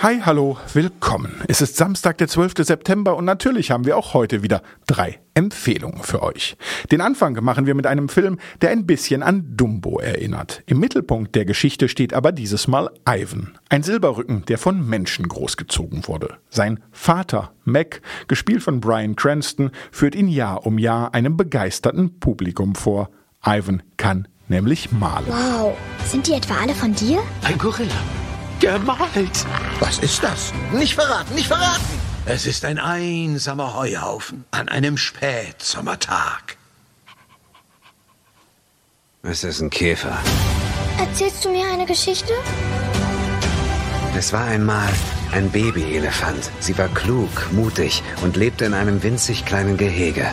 Hi, hallo, willkommen. Es ist Samstag, der 12. September und natürlich haben wir auch heute wieder drei Empfehlungen für euch. Den Anfang machen wir mit einem Film, der ein bisschen an Dumbo erinnert. Im Mittelpunkt der Geschichte steht aber dieses Mal Ivan, ein Silberrücken, der von Menschen großgezogen wurde. Sein Vater, Mac, gespielt von Brian Cranston, führt ihn Jahr um Jahr einem begeisterten Publikum vor. Ivan kann nämlich malen. Wow, sind die etwa alle von dir? Ein Gorilla. Gemalt. Was ist das? Nicht verraten, nicht verraten! Es ist ein einsamer Heuhaufen an einem Spätsommertag. Es ist ein Käfer. Erzählst du mir eine Geschichte? Es war einmal ein Babyelefant. Sie war klug, mutig und lebte in einem winzig kleinen Gehege.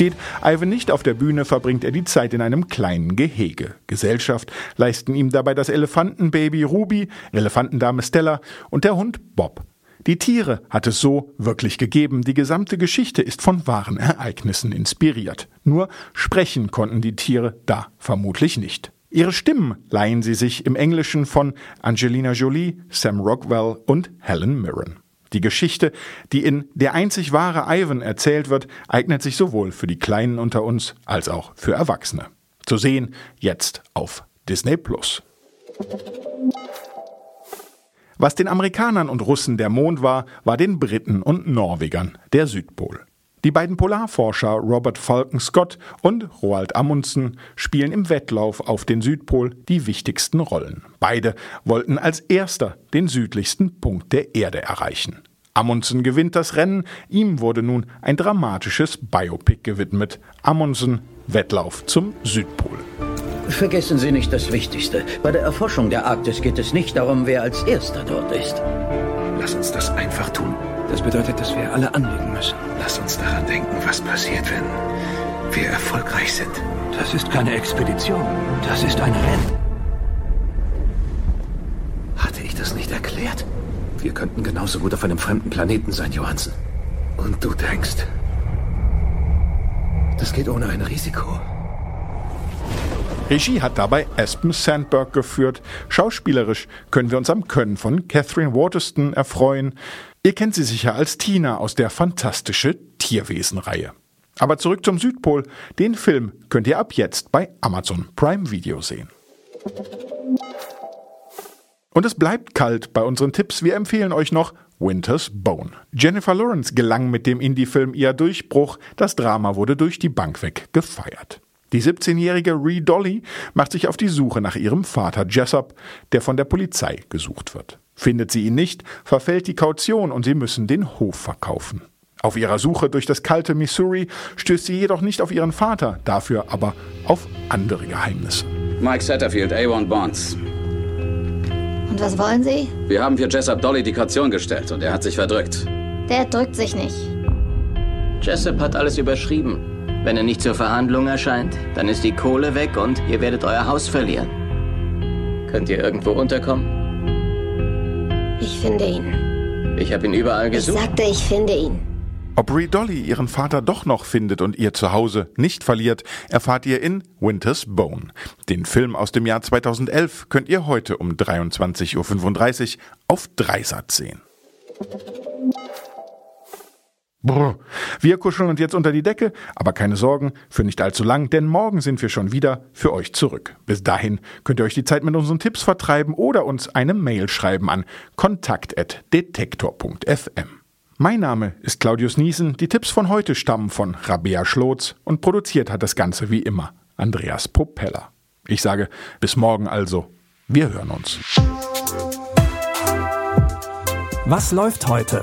Steht Ivan nicht auf der Bühne, verbringt er die Zeit in einem kleinen Gehege. Gesellschaft leisten ihm dabei das Elefantenbaby Ruby, Elefantendame Stella und der Hund Bob. Die Tiere hat es so wirklich gegeben. Die gesamte Geschichte ist von wahren Ereignissen inspiriert. Nur sprechen konnten die Tiere da vermutlich nicht. Ihre Stimmen leihen sie sich im Englischen von Angelina Jolie, Sam Rockwell und Helen Mirren. Die Geschichte, die in Der einzig wahre Ivan erzählt wird, eignet sich sowohl für die Kleinen unter uns als auch für Erwachsene. Zu sehen jetzt auf Disney Plus. Was den Amerikanern und Russen der Mond war, war den Briten und Norwegern der Südpol. Die beiden Polarforscher Robert Falcon Scott und Roald Amundsen spielen im Wettlauf auf den Südpol die wichtigsten Rollen. Beide wollten als erster den südlichsten Punkt der Erde erreichen. Amundsen gewinnt das Rennen, ihm wurde nun ein dramatisches Biopic gewidmet. Amundsen Wettlauf zum Südpol. Vergessen Sie nicht das Wichtigste. Bei der Erforschung der Arktis geht es nicht darum, wer als erster dort ist. Lass uns das einfach tun. Das bedeutet, dass wir alle anlegen müssen. Lass uns daran denken, was passiert, wenn wir erfolgreich sind. Das ist keine Expedition. Das ist ein Rennen. Hatte ich das nicht erklärt? Wir könnten genauso gut auf einem fremden Planeten sein, Johansen. Und du denkst, das geht ohne ein Risiko. Regie hat dabei Aspen Sandberg geführt. Schauspielerisch können wir uns am Können von Catherine Waterston erfreuen. Ihr kennt sie sicher als Tina aus der fantastische Tierwesen-Reihe. Aber zurück zum Südpol. Den Film könnt ihr ab jetzt bei Amazon Prime Video sehen. Und es bleibt kalt bei unseren Tipps. Wir empfehlen euch noch Winter's Bone. Jennifer Lawrence gelang mit dem Indie-Film ihr Durchbruch. Das Drama wurde durch die Bank weg gefeiert. Die 17-jährige Ree Dolly macht sich auf die Suche nach ihrem Vater Jessup, der von der Polizei gesucht wird. Findet sie ihn nicht, verfällt die Kaution und sie müssen den Hof verkaufen. Auf ihrer Suche durch das kalte Missouri stößt sie jedoch nicht auf ihren Vater, dafür aber auf andere Geheimnisse. Mike Satterfield, A1 Bonds. Und was wollen Sie? Wir haben für Jessup Dolly die Kaution gestellt und er hat sich verdrückt. Der drückt sich nicht. Jessup hat alles überschrieben. Wenn er nicht zur Verhandlung erscheint, dann ist die Kohle weg und ihr werdet euer Haus verlieren. Könnt ihr irgendwo unterkommen? Ich finde ihn. Ich habe ihn überall gesucht. Ich sagte, ich finde ihn. Ob Ree Dolly ihren Vater doch noch findet und ihr Zuhause nicht verliert, erfahrt ihr in Winter's Bone. Den Film aus dem Jahr 2011 könnt ihr heute um 23.35 Uhr auf Dreisat sehen. Brr. Wir kuscheln uns jetzt unter die Decke, aber keine Sorgen, für nicht allzu lang, denn morgen sind wir schon wieder für euch zurück. Bis dahin könnt ihr euch die Zeit mit unseren Tipps vertreiben oder uns eine Mail schreiben an kontakt.detektor.fm. Mein Name ist Claudius Niesen, die Tipps von heute stammen von Rabea Schlotz und produziert hat das Ganze wie immer Andreas Propeller. Ich sage bis morgen also, wir hören uns. Was läuft heute?